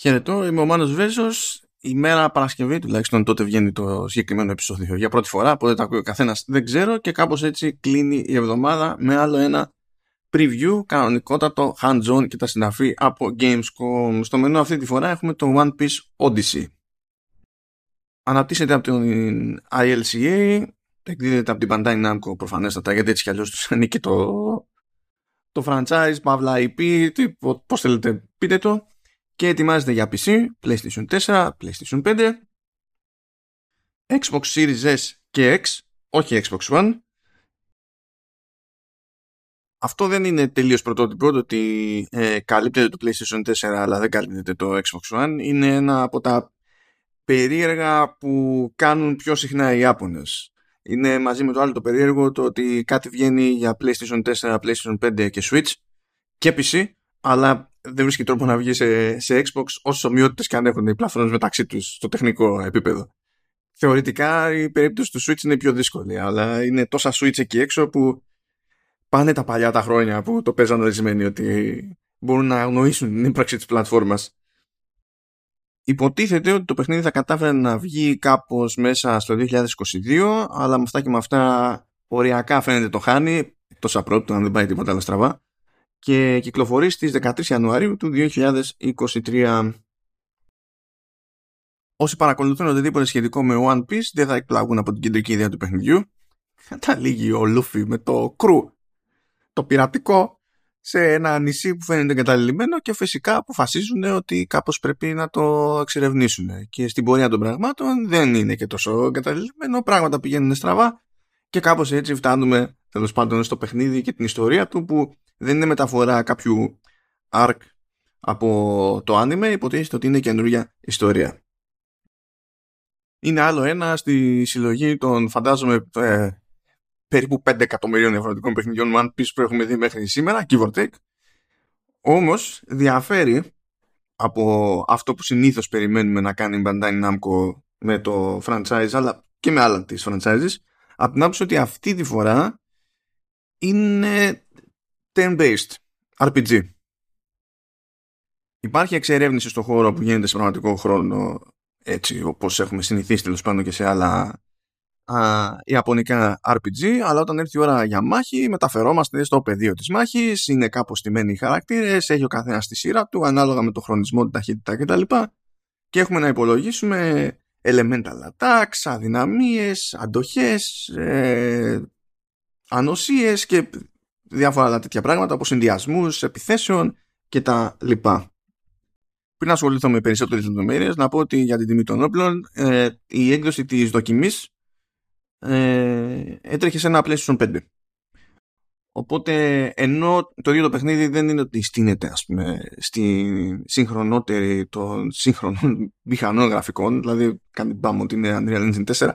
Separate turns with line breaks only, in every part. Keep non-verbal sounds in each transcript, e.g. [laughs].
Χαιρετώ, είμαι ο Μάνος Βέζος. Η μέρα Παρασκευή, τουλάχιστον τότε βγαίνει το συγκεκριμένο επεισόδιο για πρώτη φορά, πότε το ακούει ο καθένας δεν ξέρω και κάπως έτσι κλείνει η εβδομάδα με άλλο ένα preview κανονικότατο hands-on και τα συναφή από Gamescom. Στο μενού αυτή τη φορά έχουμε το One Piece Odyssey. Αναπτύσσεται από την ILCA, εκδίδεται από την Bandai Namco προφανέστατα γιατί έτσι κι αλλιώς τους ανήκει το, το franchise, παύλα IP, τι, πώς θέλετε πείτε το και ετοιμάζεται για PC, PlayStation 4, PlayStation 5, Xbox Series S και X, όχι Xbox One. Αυτό δεν είναι τελείως πρωτότυπο το ότι ε, καλύπτεται το PlayStation 4 αλλά δεν καλύπτεται το Xbox One. Είναι ένα από τα περίεργα που κάνουν πιο συχνά οι Ιάπωνες. Είναι μαζί με το άλλο το περίεργο το ότι κάτι βγαίνει για PlayStation 4, PlayStation 5 και Switch και PC αλλά δεν βρίσκει τρόπο να βγει σε, σε Xbox όσες ομοιότητες και αν έχουν οι πλατφόρμες μεταξύ τους στο τεχνικό επίπεδο. Θεωρητικά η περίπτωση του Switch είναι πιο δύσκολη, αλλά είναι τόσα Switch εκεί έξω που πάνε τα παλιά τα χρόνια που το παίζαν ορισμένοι ότι μπορούν να αγνοήσουν την ύπαρξη της πλατφόρμας. Υποτίθεται ότι το παιχνίδι θα κατάφερε να βγει κάπως μέσα στο 2022, αλλά με αυτά και με αυτά οριακά φαίνεται το χάνει, τόσο απρόπτω αν δεν πάει τίποτα άλλο στραβά και κυκλοφορεί στις 13 Ιανουαρίου του 2023. Όσοι παρακολουθούν οτιδήποτε σχετικό με One Piece δεν θα εκπλαγούν από την κεντρική ιδέα του παιχνιδιού. Καταλήγει ο Λούφι με το κρου, το πειρατικό, σε ένα νησί που φαίνεται εγκαταλειμμένο και φυσικά αποφασίζουν ότι κάπως πρέπει να το εξερευνήσουν. Και στην πορεία των πραγμάτων δεν είναι και τόσο εγκαταλειμμένο, πράγματα πηγαίνουν στραβά και κάπως έτσι φτάνουμε τέλος πάντων στο παιχνίδι και την ιστορία του που δεν είναι μεταφορά κάποιου arc από το anime, υποτίθεται ότι είναι καινούργια ιστορία. Είναι άλλο ένα στη συλλογή των φαντάζομαι ε, περίπου 5 εκατομμυρίων διαφορετικών παιχνιδιών One Piece που έχουμε δει μέχρι σήμερα, give or take. Όμως διαφέρει από αυτό που συνήθως περιμένουμε να κάνει η Bandai Namco με το franchise αλλά και με άλλα τις franchises από την άποψη ότι αυτή τη φορά είναι turn-based RPG. Υπάρχει εξερεύνηση στο χώρο που γίνεται σε πραγματικό χρόνο έτσι όπως έχουμε συνηθίσει τέλος πάντων και σε άλλα α, ιαπωνικά RPG αλλά όταν έρθει η ώρα για μάχη μεταφερόμαστε στο πεδίο της μάχης είναι κάπως στημένοι οι χαρακτήρες έχει ο καθένας τη σειρά του ανάλογα με το χρονισμό, την ταχύτητα κτλ και έχουμε να υπολογίσουμε elemental attacks, αδυναμίες, αντοχές, ε, ανοσίες και διάφορα άλλα τέτοια πράγματα όπως συνδυασμούς επιθέσεων και τα λοιπά. Πριν ασχοληθώ με περισσότερες λεπτομέρειες να πω ότι για την τιμή των όπλων ε, η έκδοση της δοκιμής ε, έτρεχε σε ένα PlayStation 5. Οπότε ενώ το ίδιο το παιχνίδι δεν είναι ότι στείνεται ας πούμε στη συγχρονότερη των σύγχρονων [laughs] μηχανών γραφικών δηλαδή κάνει μπάμ ότι είναι Unreal Engine 4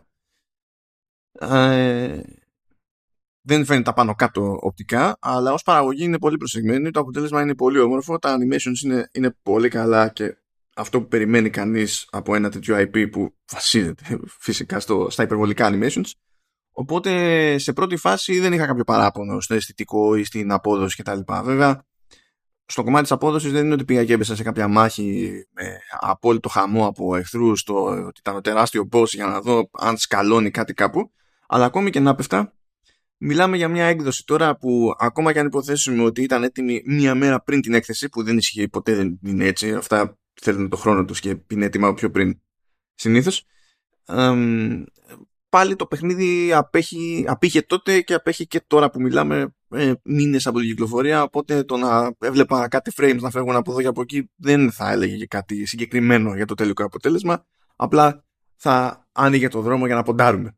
ε, δεν φαίνεται πάνω κάτω οπτικά, αλλά ως παραγωγή είναι πολύ προσεγμένη. Το αποτέλεσμα είναι πολύ όμορφο. Τα animations είναι, είναι πολύ καλά και αυτό που περιμένει κανείς από ένα τέτοιο IP που βασίζεται φυσικά στο, στα υπερβολικά animations. Οπότε σε πρώτη φάση δεν είχα κάποιο παράπονο στο αισθητικό ή στην απόδοση κτλ. Βέβαια, στο κομμάτι της απόδοσης δεν είναι ότι πήγα και έπεσα σε κάποια μάχη με απόλυτο χαμό από εχθρούς, το ότι ήταν τεράστιο boss για να δω αν σκαλώνει κάτι κάπου. Αλλά ακόμη και να πέφτα, Μιλάμε για μια έκδοση τώρα που ακόμα και αν υποθέσουμε ότι ήταν έτοιμη μία μέρα πριν την έκθεση, που δεν ισχύει ποτέ δεν είναι έτσι, αυτά θέλουν το χρόνο τους και είναι έτοιμα πιο πριν συνήθως, πάλι το παιχνίδι απέχει, απήχε τότε και απέχει και τώρα που μιλάμε ε, μήνες από την κυκλοφορία, οπότε το να έβλεπα κάτι frames να φεύγουν από εδώ και από εκεί δεν θα έλεγε και κάτι συγκεκριμένο για το τελικό αποτέλεσμα, απλά θα άνοιγε το δρόμο για να ποντάρουμε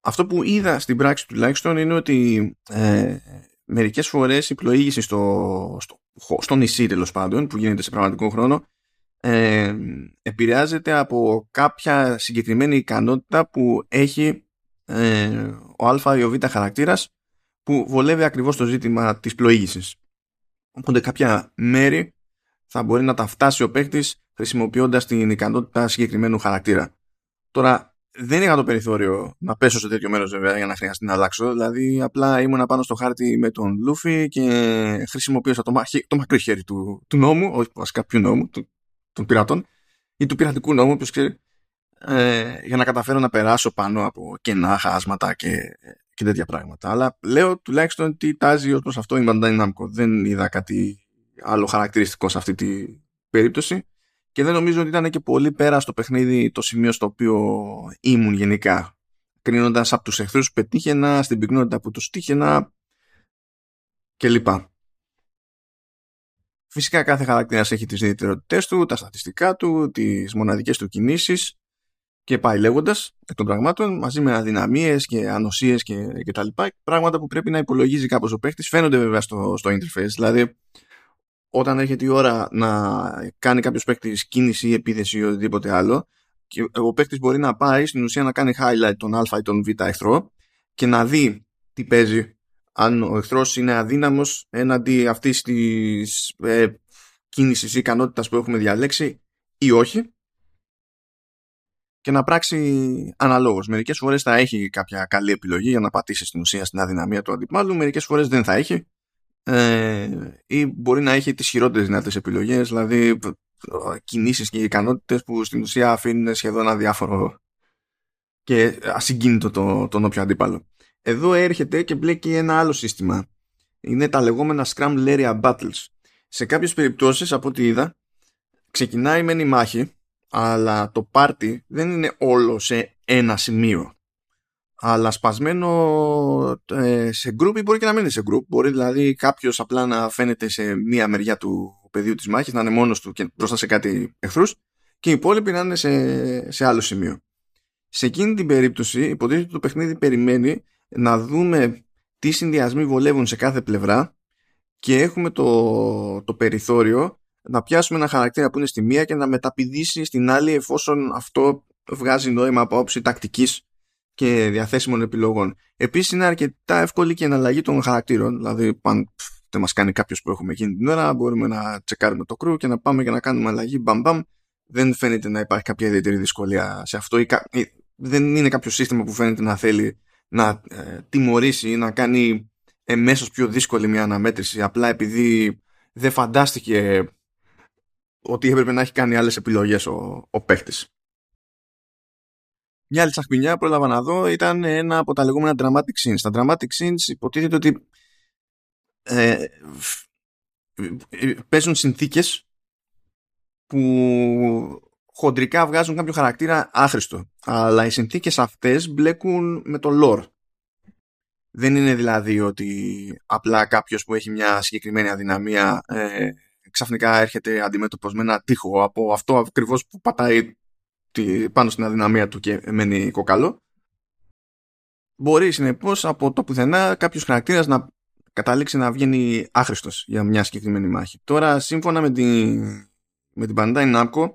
αυτό που είδα στην πράξη τουλάχιστον είναι ότι ε, μερικές φορές η πλοήγηση στο, στο, στο νησί τέλος πάντων που γίνεται σε πραγματικό χρόνο ε, επηρεάζεται από κάποια συγκεκριμένη ικανότητα που έχει ε, ο α ή ο β χαρακτήρας που βολεύει ακριβώς το ζήτημα της πλοήγησης. Οπότε κάποια μέρη θα μπορεί να τα φτάσει ο παίκτης χρησιμοποιώντας την ικανότητα συγκεκριμένου χαρακτήρα. Τώρα δεν είχα το περιθώριο να πέσω σε τέτοιο μέρος βέβαια για να χρειαστεί να αλλάξω. Δηλαδή, απλά ήμουν πάνω στο χάρτη με τον Λούφι και χρησιμοποίησα το, μαχ... το μακρύ χέρι του, του νόμου, όχι βασικά ποιου νόμου, του, των πειρατών ή του πειρατικού νόμου, ποιος ξέρει, ε, για να καταφέρω να περάσω πάνω από κενά, χάσματα και, και τέτοια πράγματα. Αλλά λέω τουλάχιστον ότι τάζει ως προς αυτό η Bandai Namco. Δεν είδα κάτι άλλο χαρακτηριστικό σε αυτή την περίπτωση και δεν νομίζω ότι ήταν και πολύ πέρα στο παιχνίδι το σημείο στο οποίο ήμουν γενικά. Κρίνοντας από τους εχθρούς που πετύχαινα, στην πυκνότητα που τους τύχαινα κλπ. Φυσικά κάθε χαρακτήρας έχει τις ιδιαιτερότητές του, τα στατιστικά του, τις μοναδικές του κινήσεις και πάει λέγοντας εκ των πραγμάτων μαζί με αδυναμίες και ανοσίες και, και τα λοιπά. Πράγματα που πρέπει να υπολογίζει κάπως ο παίχτη φαίνονται βέβαια στο, στο interface. Δηλαδή, όταν έρχεται η ώρα να κάνει κάποιος παίκτης κίνηση ή επίθεση ή οτιδήποτε άλλο, και ο παίκτης μπορεί να πάει στην ουσία να κάνει highlight τον Α ή τον Β εχθρό και να δει τι παίζει. Αν ο εχθρός είναι αδύναμος έναντι αυτής της ε, κίνησης ή ικανότητας που έχουμε διαλέξει ή όχι και να πράξει αναλόγως. Μερικές φορές θα έχει κάποια καλή επιλογή για να πατήσει στην ουσία στην αδυναμία του αντιπάλου, μερικές φορές δεν θα έχει ε, ή μπορεί να έχει τις χειρότερες δυνατές επιλογές, δηλαδή κινήσεις και ικανότητες που στην ουσία αφήνουν σχεδόν αδιάφορο και ασυγκίνητο το, τον όποιο αντίπαλο. Εδώ έρχεται και μπλέκει ένα άλλο σύστημα. Είναι τα λεγόμενα Scrum Area Battles. Σε κάποιες περιπτώσεις, από ό,τι είδα, ξεκινάει μεν η μάχη, αλλά το πάρτι δεν είναι όλο σε ένα σημείο αλλά σπασμένο ε, σε group ή μπορεί και να μην είναι σε group. Μπορεί δηλαδή κάποιος απλά να φαίνεται σε μία μεριά του πεδίου της μάχης, να είναι μόνος του και μπροστά σε κάτι εχθρούς και οι υπόλοιποι να είναι σε, σε άλλο σημείο. Σε εκείνη την περίπτωση υποτίθεται ότι το παιχνίδι περιμένει να δούμε τι συνδυασμοί βολεύουν σε κάθε πλευρά και έχουμε το, το περιθώριο να πιάσουμε ένα χαρακτήρα που είναι στη μία και να μεταπηδήσει στην άλλη εφόσον αυτό βγάζει νόημα από όψη τακτικής και διαθέσιμων επιλογών. Επίσης είναι αρκετά εύκολη και η εναλλαγή των χαρακτήρων. Δηλαδή, αν δεν μας κάνει κάποιος που έχουμε εκείνη την ώρα, μπορούμε να τσεκάρουμε το κρού και να πάμε και να κάνουμε αλλαγή. Μπαμ, μπαμ. Δεν φαίνεται να υπάρχει κάποια ιδιαίτερη δυσκολία σε αυτό. Δεν είναι κάποιο σύστημα που φαίνεται να θέλει να ε, τιμωρήσει ή να κάνει εμέσως πιο δύσκολη μια αναμέτρηση απλά επειδή δεν φαντάστηκε ότι έπρεπε να έχει κάνει άλλες επιλογές ο, ο παίχτης. Μια άλλη τσαχπινιά που έλαβα να δω ήταν ένα από τα λεγόμενα dramatic scenes. Τα dramatic scenes υποτίθεται ότι ε, παίζουν συνθήκες που χοντρικά βγάζουν κάποιο χαρακτήρα άχρηστο. Αλλά οι συνθήκες αυτές μπλέκουν με το lore. Δεν είναι δηλαδή ότι απλά κάποιος που έχει μια συγκεκριμένη αδυναμία ε, ξαφνικά έρχεται αντιμέτωπος με ένα τείχο από αυτό ακριβώς που πατάει πάνω στην αδυναμία του και μένει κοκαλό. Μπορεί συνεπώς από το πουθενά κάποιος χαρακτήρας να καταλήξει να βγαίνει άχρηστος για μια συγκεκριμένη μάχη. Τώρα, σύμφωνα με την, με την Bandai Namco,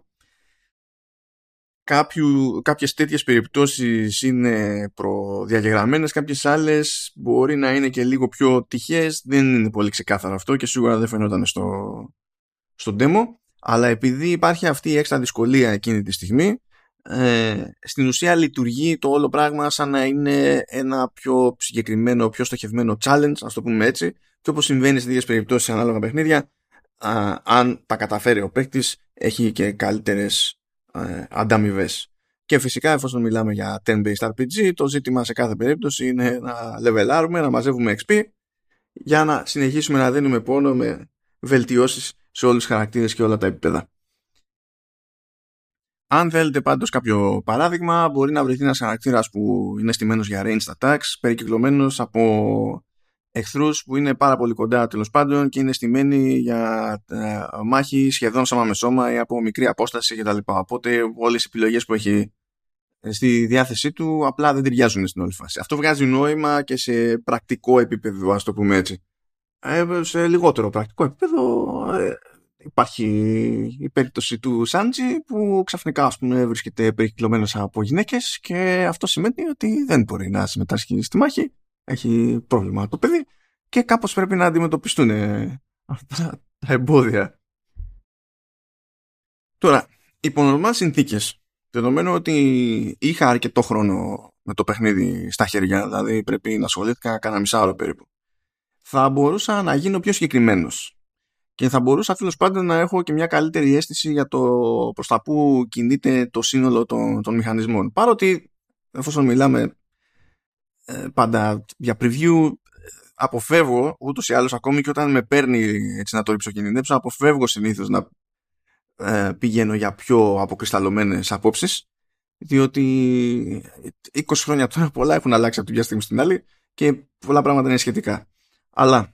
κάποιου, κάποιες τέτοιες περιπτώσεις είναι προδιαγεγραμμένες, κάποιες άλλες μπορεί να είναι και λίγο πιο τυχές, δεν είναι πολύ ξεκάθαρο αυτό και σίγουρα δεν φαινόταν στο, στο demo, αλλά επειδή υπάρχει αυτή η έξτρα δυσκολία εκείνη τη στιγμή, ε, στην ουσία λειτουργεί το όλο πράγμα σαν να είναι ένα πιο συγκεκριμένο, πιο στοχευμένο challenge, ας το πούμε έτσι, και όπως συμβαίνει σε τέτοιες περιπτώσεις σε ανάλογα παιχνίδια, α, αν τα καταφέρει ο παίκτης έχει και καλύτερες ε, ανταμοιβές. Και φυσικά εφόσον μιλάμε για 10-based RPG, το ζήτημα σε κάθε περίπτωση είναι να λεβελάρουμε, να μαζεύουμε XP για να συνεχίσουμε να δίνουμε πόνο με βελτιώσεις σε όλους τους χαρακτήρες και όλα τα επίπεδα. Αν θέλετε πάντως κάποιο παράδειγμα, μπορεί να βρεθεί ένας χαρακτήρας που είναι στημένος για ranged attacks, περικυκλωμένος από εχθρούς που είναι πάρα πολύ κοντά τέλος πάντων και είναι στημένοι για ε, μάχη σχεδόν σώμα με σώμα ή από μικρή απόσταση κτλ. Οπότε όλες οι επιλογές που έχει στη διάθεσή του απλά δεν ταιριάζουν στην όλη φάση. Αυτό βγάζει νόημα και σε πρακτικό επίπεδο, ας το πούμε έτσι. Ε, σε λιγότερο πρακτικό επίπεδο ε, υπάρχει η περίπτωση του Σάντζι που ξαφνικά ας πούμε, βρίσκεται περικυκλωμένος από γυναίκες και αυτό σημαίνει ότι δεν μπορεί να συμμετάσχει στη μάχη. Έχει πρόβλημα το παιδί και κάπως πρέπει να αντιμετωπιστούν ε, αυτά τα εμπόδια. Τώρα, υπό νορμάλ συνθήκες δεδομένου ότι είχα αρκετό χρόνο με το παιχνίδι στα χέρια, δηλαδή πρέπει να ασχολήθηκα κάνα μισά ώρα περίπου, θα μπορούσα να γίνω πιο συγκεκριμένος. Και θα μπορούσα τέλος πάντων να έχω και μια καλύτερη αίσθηση για το προς τα που κινείται το σύνολο των, των μηχανισμών. Παρότι, εφόσον μιλάμε ε, πάντα για preview, αποφεύγω ούτως ή άλλως ακόμη και όταν με παίρνει έτσι να το ριψοκινητέψω, αποφεύγω συνήθως να ε, πηγαίνω για πιο αποκρισταλωμένες απόψεις διότι 20 χρόνια τώρα πολλά έχουν αλλάξει από τη μια στιγμή στην άλλη και πολλά πράγματα είναι σχετικά. Αλλά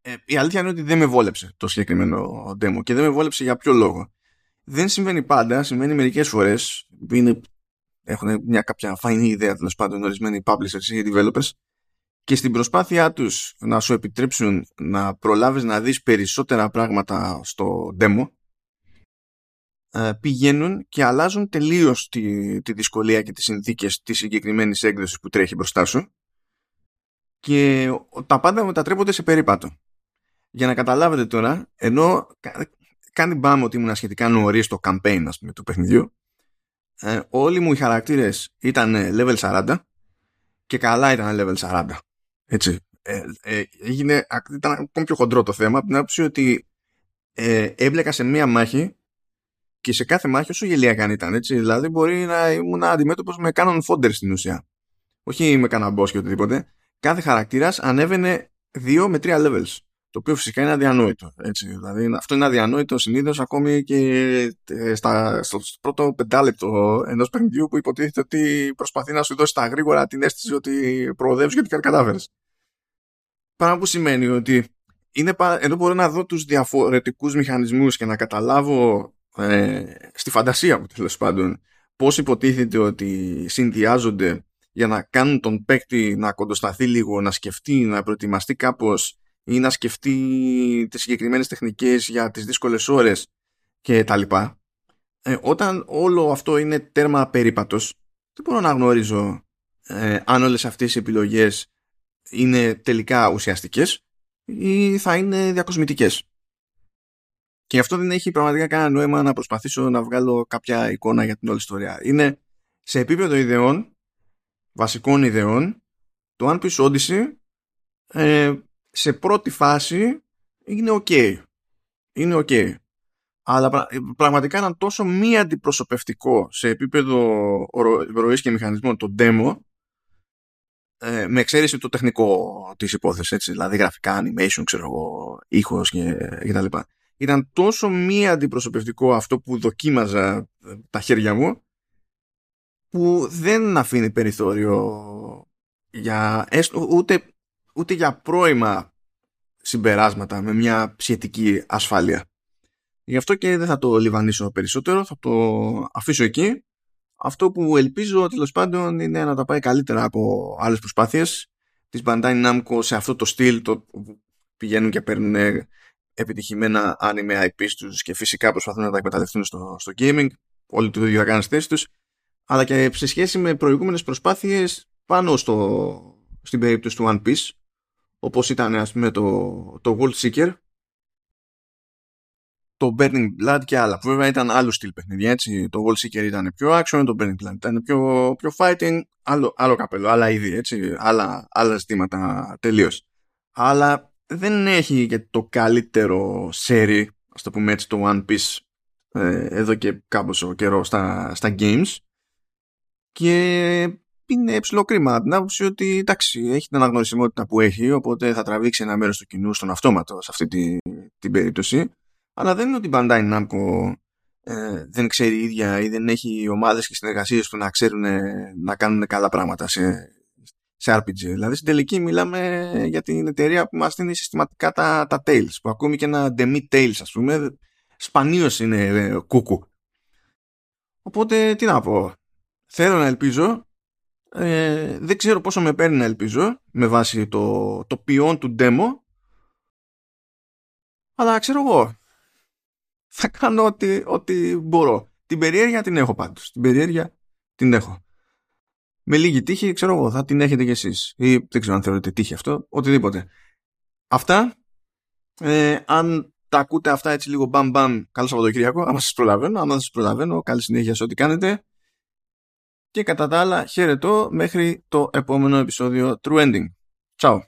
ε, η αλήθεια είναι ότι δεν με βόλεψε το συγκεκριμένο demo και δεν με βόλεψε για ποιο λόγο. Δεν συμβαίνει πάντα, συμβαίνει μερικές φορές, είναι, έχουν μια κάποια φαϊνή ιδέα τέλος πάντων ορισμένοι publishers ή developers και στην προσπάθειά τους να σου επιτρέψουν να προλάβεις να δεις περισσότερα πράγματα στο demo ε, πηγαίνουν και αλλάζουν τελείως τη, τη δυσκολία και τις συνθήκες της συγκεκριμένης έκδοσης που τρέχει μπροστά σου και τα πάντα μετατρέπονται σε περίπατο. Για να καταλάβετε τώρα, ενώ κάνει μπάμ ότι ήμουν σχετικά νωρίς στο campaign ας πούμε, του παιχνιδιού, ε, όλοι μου οι χαρακτήρες ήταν level 40 και καλά ήταν level 40. Έτσι. Ε, ε, έγινε, ήταν ακόμη πιο χοντρό το θέμα από την άποψη ότι ε, έμπλεκα σε μία μάχη και σε κάθε μάχη όσο γελία καν ήταν έτσι, δηλαδή μπορεί να ήμουν αντιμέτωπος με κάνον φόντερ στην ουσία όχι με κανένα boss και οτιδήποτε κάθε χαρακτήρας ανέβαινε 2 με 3 levels το οποίο φυσικά είναι αδιανόητο έτσι. δηλαδή αυτό είναι αδιανόητο συνήθως ακόμη και ε, στα, στο, πρώτο πεντάλεπτο ενός παιχνιδιού που υποτίθεται ότι προσπαθεί να σου δώσει τα γρήγορα την αίσθηση ότι προοδεύεις και ότι κατάφερε. Πράγμα που σημαίνει ότι είναι, εδώ μπορώ να δω τους διαφορετικούς μηχανισμούς και να καταλάβω ε, στη φαντασία μου τέλος πάντων πώς υποτίθεται ότι συνδυάζονται για να κάνουν τον παίκτη να κοντοσταθεί λίγο, να σκεφτεί, να προετοιμαστεί κάπως ή να σκεφτεί τις συγκεκριμένες τεχνικές για τις δύσκολες ώρες και τα λοιπά. Ε, όταν όλο αυτό είναι τέρμα περίπατος, δεν μπορώ να γνωρίζω ε, αν όλες αυτές οι επιλογές είναι τελικά ουσιαστικές ή θα είναι διακοσμητικές. Και αυτό δεν έχει πραγματικά κανένα νόημα να προσπαθήσω να βγάλω κάποια εικόνα για την όλη ιστορία. Είναι σε επίπεδο ιδεών, βασικών ιδεών, το One Piece Odyssey ε, σε πρώτη φάση είναι ok. Είναι ok. Αλλά πραγματικά ήταν τόσο μη αντιπροσωπευτικό σε επίπεδο ροής και μηχανισμών το demo ε, με εξαίρεση το τεχνικό της υπόθεσης, έτσι, δηλαδή γραφικά, animation, ξέρω εγώ, ήχος και, και τα λοιπά. Ήταν τόσο μη αντιπροσωπευτικό αυτό που δοκίμαζα ε, τα χέρια μου που δεν αφήνει περιθώριο για ούτε, ούτε για πρώιμα συμπεράσματα με μια σχετική ασφάλεια. Γι' αυτό και δεν θα το λιβανίσω περισσότερο, θα το αφήσω εκεί. Αυτό που ελπίζω τέλος πάντων είναι να τα πάει καλύτερα από άλλες προσπάθειες. Της Bandai Namco σε αυτό το στυλ το που πηγαίνουν και παίρνουν επιτυχημένα anime IP τους και φυσικά προσπαθούν να τα εκμεταλλευτούν στο, στο gaming. Όλοι το ίδιο θα κάνουν θέση τους αλλά και σε σχέση με προηγούμενες προσπάθειες πάνω στο, στην περίπτωση του One Piece όπως ήταν ας πούμε το, το World Seeker το Burning Blood και άλλα που βέβαια ήταν άλλο στυλ παιχνίδια έτσι το Wall Seeker ήταν πιο action το Burning Blood ήταν πιο, πιο fighting άλλο, άλλο καπέλο, άλλα είδη έτσι άλλα, άλλα ζητήματα τελείως. αλλά δεν έχει και το καλύτερο σερί ας το πούμε έτσι το One Piece ε, εδώ και κάμποσο καιρό στα, στα games και είναι ψηλό κρίμα την άποψη ότι εντάξει, έχει την αναγνωρισιμότητα που έχει οπότε θα τραβήξει ένα μέρος του κοινού στον αυτόματο σε αυτή την, την περίπτωση αλλά δεν είναι ότι η Bandai Namco ε, δεν ξέρει η ίδια ή δεν έχει ομάδες και συνεργασίες που να ξέρουν να κάνουν καλά πράγματα σε, σε RPG. Δηλαδή στην τελική μιλάμε για την εταιρεία που μας δίνει συστηματικά τα, τα Tales που ακόμη και ένα Demi Tales ας πούμε σπανίως είναι ε, κούκου. Οπότε τι να πω. Θέλω να ελπίζω ε, δεν ξέρω πόσο με παίρνει να ελπίζω με βάση το, το ποιόν του demo αλλά ξέρω εγώ θα κάνω ό,τι, ό,τι μπορώ. Την περιέργεια την έχω πάντως. Την περιέργεια την έχω. Με λίγη τύχη, ξέρω εγώ, θα την έχετε κι εσείς. Ή δεν ξέρω αν θεωρείτε τύχη αυτό, οτιδήποτε. Αυτά, ε, αν τα ακούτε αυτά έτσι λίγο μπαμ μπαμ καλό Σαββατοκύριακο άμα σας προλαβαίνω, άμα δεν σας προλαβαίνω καλή συνέχεια σε ό,τι κάνετε και κατά τα άλλα χαίρετο μέχρι το επόμενο επεισόδιο True Ending. Ciao.